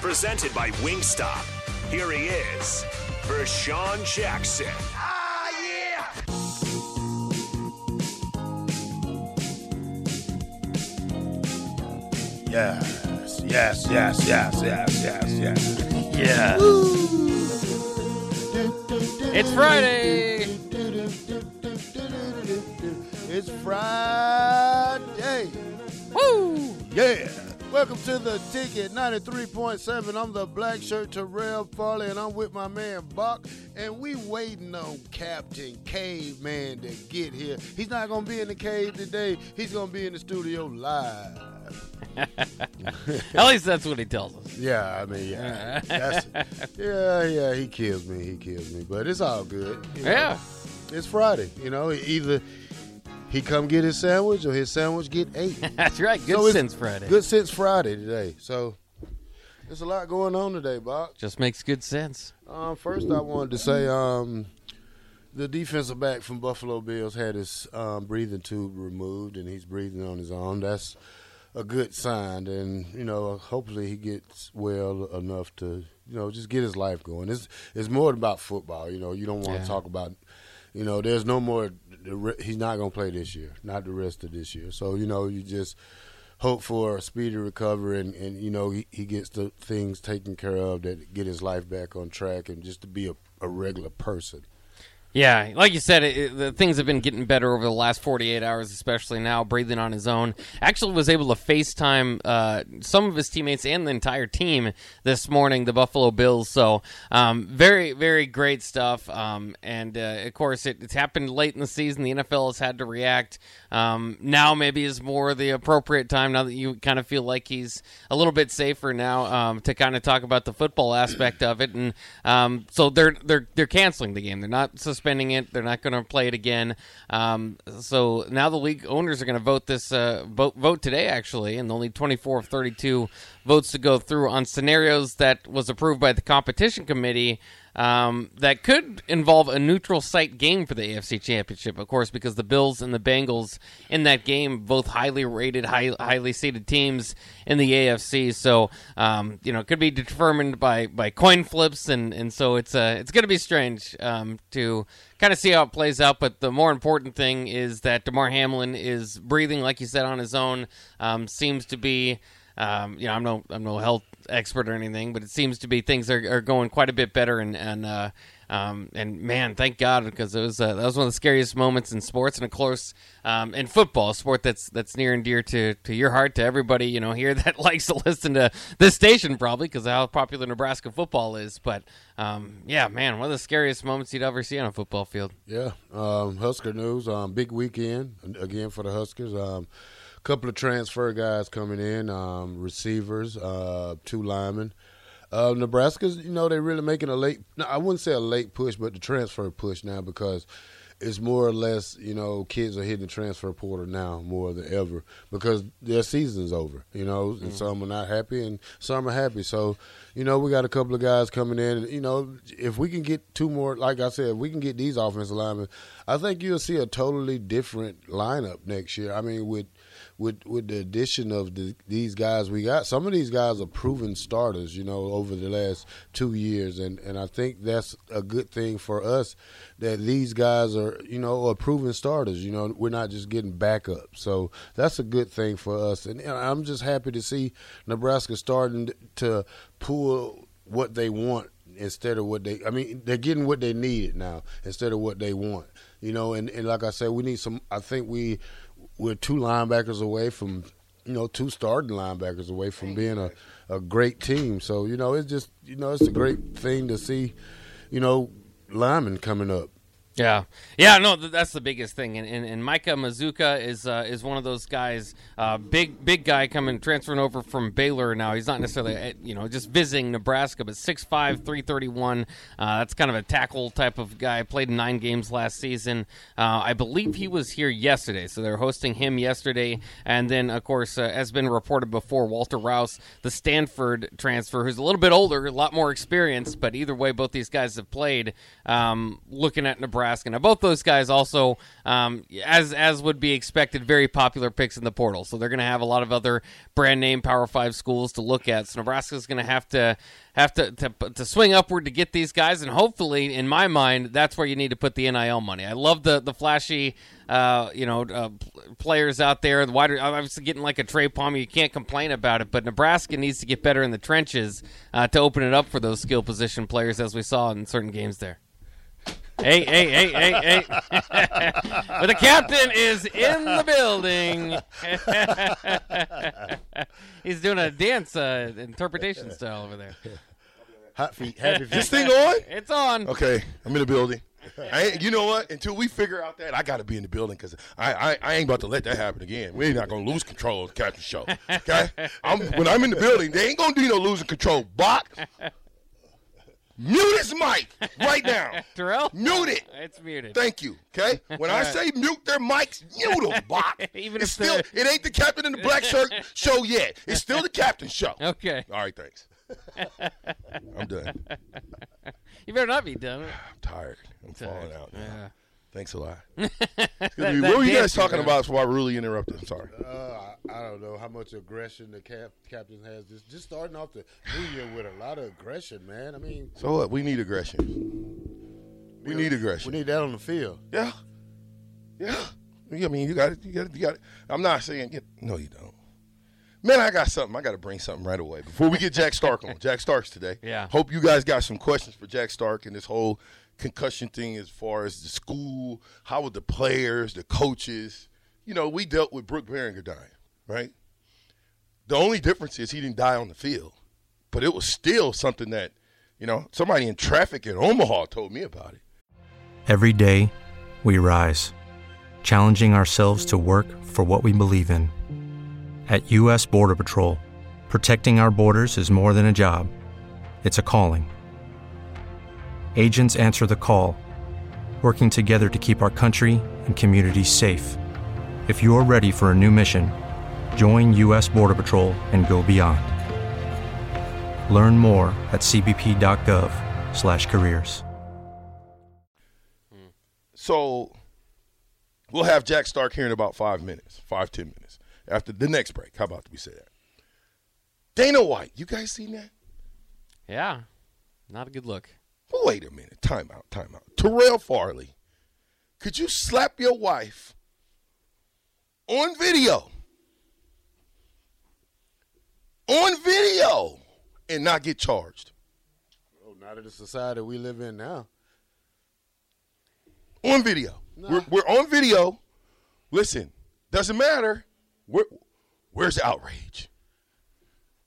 Presented by Wingstop. Here he is, Vershawn Jackson. Ah, yeah! Yes, yes, yes, yes, yes, yes, yes. Yes. It's Friday. It's Friday. Woo! Yeah. Welcome to the ticket 93.7. I'm the black shirt Terrell Farley, and I'm with my man Buck. And we waiting on Captain Caveman to get here. He's not gonna be in the cave today. He's gonna be in the studio live. At least that's what he tells us. Yeah, I mean, yeah, that's, yeah, yeah. He kills me. He kills me. But it's all good. you know. Yeah. it's Friday. You know, either he come get his sandwich or his sandwich get ate. That's right. Good So sense Friday. Good since Friday today. So there's a lot going on today, Bob. Just makes good sense. Um, first, I wanted to say um, the defensive back from Buffalo Bills had his um, breathing tube removed, and he's breathing on his own. That's a good sign, and you know, hopefully he gets well enough to you know just get his life going. It's it's more about football. You know, you don't want to Yeah. talk about. You know, there's no more. He's not going to play this year, not the rest of this year. So you know, you just hope for a speedy recovery, and, and you know he, he gets the things taken care of that get his life back on track, and just to be a, a regular person. Yeah, like you said, it, it- the things have been getting better over the last 48 hours, especially now, breathing on his own. Actually, was able to FaceTime uh, some of his teammates and the entire team this morning, the Buffalo Bills. So, um, very, very great stuff. Um, and uh, of course, it, it's happened late in the season. The NFL has had to react. Um, now, maybe is more the appropriate time now that you kind of feel like he's a little bit safer now um, to kind of talk about the football aspect of it. And um, so they're they're they're canceling the game. They're not suspending it. They're not going to play it again. Um, so now the league owners are going to vote this uh, vote vote today actually, and only 24 of 32 votes to go through on scenarios that was approved by the competition committee. Um, that could involve a neutral site game for the AFC Championship, of course, because the Bills and the Bengals in that game, both highly rated, high, highly seeded teams in the AFC. So, um, you know, it could be determined by, by coin flips, and, and so it's uh, it's going to be strange um, to kind of see how it plays out. But the more important thing is that Damar Hamlin is breathing, like you said, on his own. Um, seems to be. Um, you know, I'm no I'm no health expert or anything, but it seems to be things are, are going quite a bit better, and and uh, Um, and man, thank God because it was uh, that was one of the scariest moments in sports and of course um, in football, a sport that's that's near and dear to, to your heart, to everybody you know here that likes to listen to this station probably because how popular Nebraska football is. But um, yeah, man, one of the scariest moments you'd ever see on a football field. Yeah, um, Husker news. Um, big weekend again for the Huskers. Couple of transfer guys coming in, um, receivers, uh, two linemen. Uh, Nebraska's, you know, they're really making a late. No, I wouldn't say a late push, but the transfer push now because it's more or less, you know, kids are hitting the transfer portal now more than ever because their season's over, you know, and mm-hmm. some are not happy and some are happy. So, you know, we got a couple of guys coming in. And, you know, if we can get two more, like I said, if we can get these offensive linemen, I think you'll see a totally different lineup next year. I mean, with with with the addition of the, these guys we got, some of these guys are proven starters, you know, over the last two years, and and I think that's a good thing for us that these guys are, you know, are proven starters. You know, we're not just getting backup, so that's a good thing for us, and, and I'm just happy to see Nebraska starting to pull what they want instead of what they I mean they're getting what they needed now instead of what they want you know. And, and like I said we need some I think we we're two linebackers away from you know two starting linebackers away from being a, a great team. So you know it's just you know it's a great thing to see you know linemen coming up. Yeah, yeah, no, that's the biggest thing, and, and, and Micah Mazzccua is uh, is one of those guys, uh, big big guy coming transferring over from Baylor now. He's not necessarily uh, you know just visiting Nebraska, but 6'5", 331. Uh, that's kind of a tackle type of guy. Played nine games last season. Uh, I believe he was here yesterday, so they're hosting him yesterday, and then of course, uh, has been reported before, Walter Rouse, the Stanford transfer, who's a little bit older, a lot more experienced, but either way, both these guys have played. Um, looking at Nebraska. Nebraska. Now, both those guys also, um, as as would be expected, very popular picks in the portal. So they're going to have a lot of other brand name Power Five schools to look at. So Nebraska's going to have to have to, to to swing upward to get these guys, and hopefully, in my mind, that's where you need to put the NIL money. I love the the flashy, uh, you know, uh, players out there. The wider, obviously, getting like a Trey Palmer, you can't complain about it. But Nebraska needs to get better in the trenches uh, to open it up for those skill position players, as we saw in certain games there hey, hey, hey, hey, hey. but the captain is in the building. He's doing a dance uh, interpretation style over there. Hot feet, happy feet. This thing on? It's on. Okay, I'm in the building. I you know what? Until we figure out that, I got to be in the building because I, I, I ain't about to let that happen again. We're not gonna lose control of the captain show. Okay, I'm, when I'm in the building, they ain't gonna do no losing control. Bach, Mute his mic right now. Terrell? Mute it. It's muted. Thank you. Okay? When I say mute their mics, mute them, Bach. Even it's if still, it ain't the captain in the black shirt show yet. It's still the captain show. Okay. All right, thanks. I'm done. You better not be done. I'm tired. I'm falling out. Now. Yeah. Thanks a lot. what were you guys talking about before I really interrupted? I'm sorry. Uh, I, I, don't know how much aggression the cap, captain has. Just, just starting off the new year with a lot of aggression, man. I mean, so what? We need aggression. We need aggression. We need that on the field. Yeah, yeah. I mean, you got it. You got it. You got it. I'm not saying get, no, you don't. Man, I got something. I got to bring something right away before we get Jack Stark on. Jack Stark's today. Yeah. Hope you guys got some questions for Jack Stark and this whole concussion thing as far as the school, how would the players, the coaches, you know, we dealt with Brook Berringer dying, right? The only difference is he didn't die on the field, but it was still something that, you know, somebody in traffic in Omaha told me about it. Every day, we rise, challenging ourselves to work for what we believe in. At U.S. Border Patrol, protecting our borders is more than a job, it's a calling agents answer the call, working together to keep our country and communities safe. If you're ready for a new mission, join U.S. Border Patrol and go beyond. Learn more at cbp.gov/careers. Hmm. So, we'll have Jack Stark here in about five minutes, five ten minutes after the next break. How about we say that? Dana White, you guys seen that? Yeah, not a good look. Wait a minute. Time out. Time out. Terrell Farley, could you slap your wife on video? On video and not get charged? Oh, not in the society we live in now. On video. We're, we're on video. Listen, doesn't matter. Where, where's the outrage?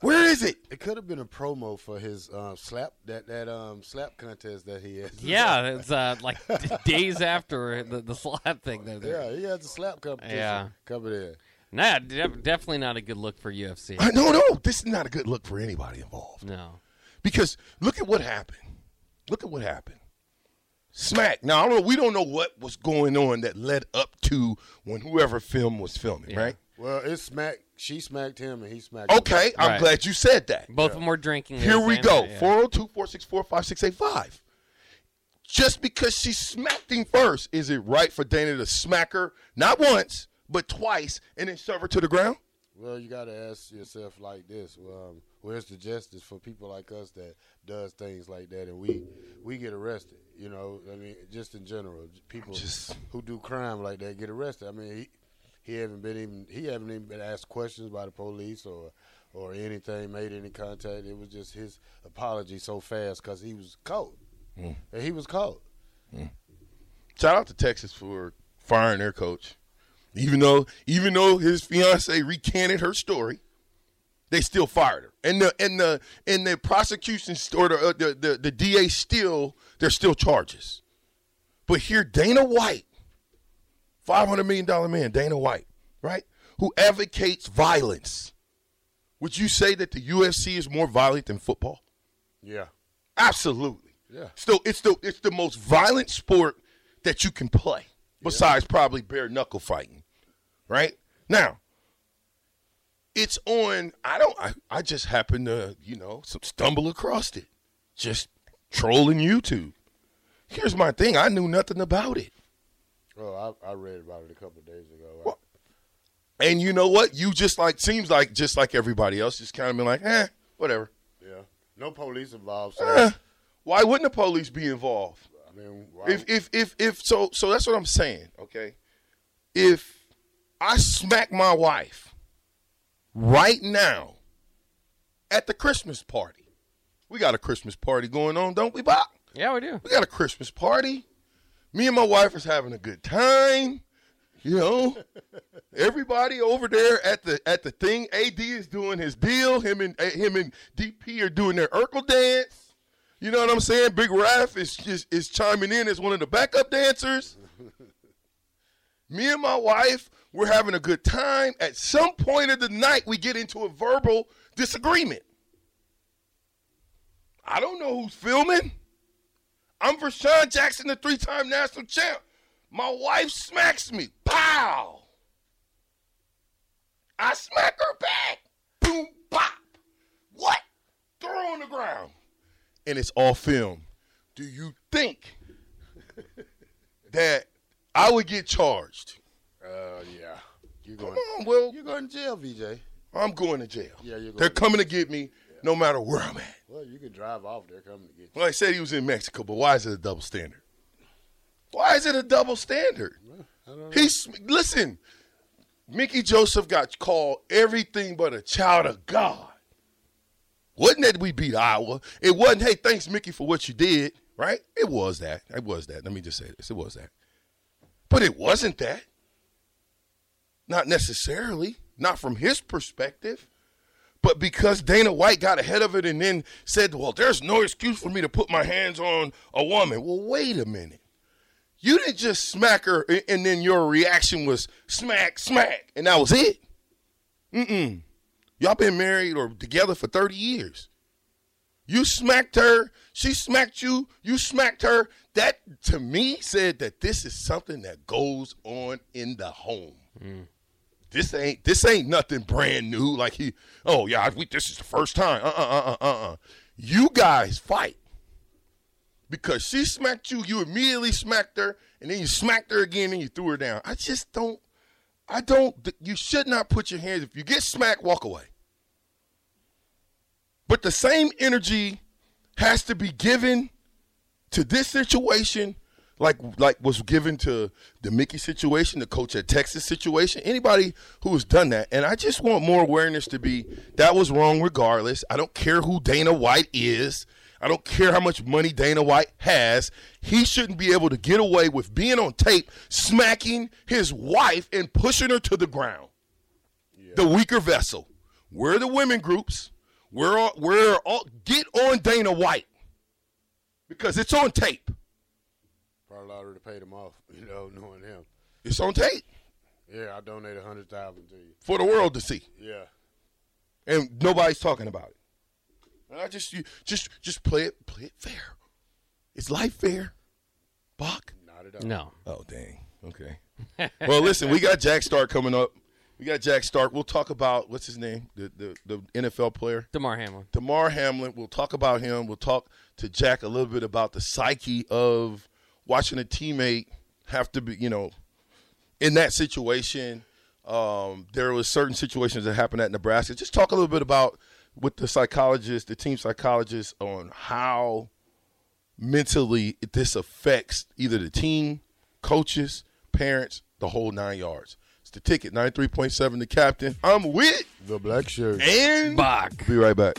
Where is it? It could have been a promo for his uh, slap that that um, slap contest that he had. Yeah, it's uh, like days after the, the slap thing. There, Yeah, he had the slap competition Yeah. coming in. Nah, def- definitely not a good look for UFC. I- No, no, this is not a good look for anybody involved. No. Because look at what happened. Look at what happened. Smack. Now I don't know. We don't know what was going on that led up to when whoever film was filming, right? Well, it's smacked. She smacked him, and he smacked. her. Okay, I'm Right. glad you said that. Both of them were drinking. Here we and- go. yeah. 402 464 5685. Just because she smacked him first, is it right for Dana to smack her not once, but twice and then shove her to the ground? Well, you got to ask yourself like this: um, Where's the justice for people like us that does things like that, and we we get arrested? You know, I mean, just in general, people Just- who do crime like that get arrested. I mean, he he haven't been even he haven't even been asked questions by the police or or anything, made any contact. It was just his apology so fast because he was caught. Mm. And he was caught. Shout out to Texas for firing their coach. Even though even though his fiance recanted her story, they still fired her. And the and the and the prosecution or the, uh, the the the DA still there's still charges. But here Dana White, five hundred million dollar man, Dana White, right, who advocates violence. Would you say that the UFC is more violent than football? Yeah. Absolutely. Yeah. Still, it's the it's the most violent sport that you can play, besides probably bare knuckle fighting. Right now, it's on. I don't. I, I just happened to you know stumble across it, just trolling YouTube. Here's my thing. I knew nothing about it. Oh, I, I read about it a couple of days ago. And you know what? You just like seems like just like everybody else, just kind of been like, eh, whatever. yeah. No police involved. So, Eh, why wouldn't the police be involved? I mean, why, if if if if so so that's what I'm saying, okay? If I smack my wife right now at the Christmas party. We got a Christmas party going on, don't we, Bob? Yeah, we do. We got a Christmas party. Me and my wife is having a good time. You know, everybody over there at the at the thing. Ad is doing his deal. Him and eh, him and DP are doing their Urkel dance. You know what I'm saying? Big Raph is is, is chiming in as one of the backup dancers. Me and my wife, we're having a good time. At some point of the night, we get into a verbal disagreement. I don't know who's filming. I'm Vershawn Jackson, the three-time national champ. My wife smacks me. Pow! I smack her back. Boom, pop. What? Throw her on the ground. And it's all film. Do you think that I would get charged? uh, yeah. You're going. Come on, Will. You're going to jail, VJ. I'm going to jail. Yeah, you're going They're coming to get me no matter where I'm at. Well, you can drive off. They're coming to get you. Well, I said he was in Mexico, but why is it a double standard? Why is it a double standard? He's listen. Mickey Joseph got called everything but a child of God. Wasn't that we beat Iowa? It wasn't. Hey, thanks Mickey for what you did. Right? It was that. It was that. Let me just say this. It was that. But it wasn't that. Not necessarily. Not from his perspective. But because Dana White got ahead of it and then said, well, there's no excuse for me to put my hands on a woman. Well, wait a minute. You didn't just smack her and then your reaction was smack, smack, and that was it. Mm-mm. Y'all been married or together for 30 years. You smacked her, she smacked you, you smacked her. That, to me, said that this is something that goes on in the home. Mm. This ain't this ain't nothing brand new. Like he, oh yeah, we, this is the first time. Uh uh uh uh uh. You guys fight because she smacked you. You immediately smacked her, and then you smacked her again, and you threw her down. I just don't. I don't. You should not put your hands. If you get smacked, walk away. But the same energy has to be given to this situation like like was given to the Mickey situation, the coach at Texas situation, anybody who has done that. And I just want more awareness to be that was wrong regardless. I don't care who Dana White is. I don't care how much money Dana White has. He shouldn't be able to get away with being on tape, smacking his wife and pushing her to the ground. Yeah. The weaker vessel. We're the women groups. We're all, we're all get on Dana White because it's on tape. Probably to pay them off, you know, knowing him. It's on tape. Yeah, I donated a hundred thousand to you for the world to see. Yeah, and nobody's talking about it. I just you just just play it play it fair. Is life fair, Bach? Not at all. No. Oh dang. Okay. well, listen, we got Jack Stark coming up. We got Jack Stark. We'll talk about what's his name, the the, the NFL player, Damar Hamlin. Damar Hamlin. We'll talk about him. We'll talk to Jack a little bit about the psyche of watching a teammate have to be, you know, in that situation. Um, there was certain situations that happened at Nebraska. Just talk a little bit about with the psychologist, the team psychologist, on how mentally this affects either the team, coaches, parents, the whole nine yards. It's the ticket, 93.7 the captain. I'm with the black shirt. And Bach. Be right back.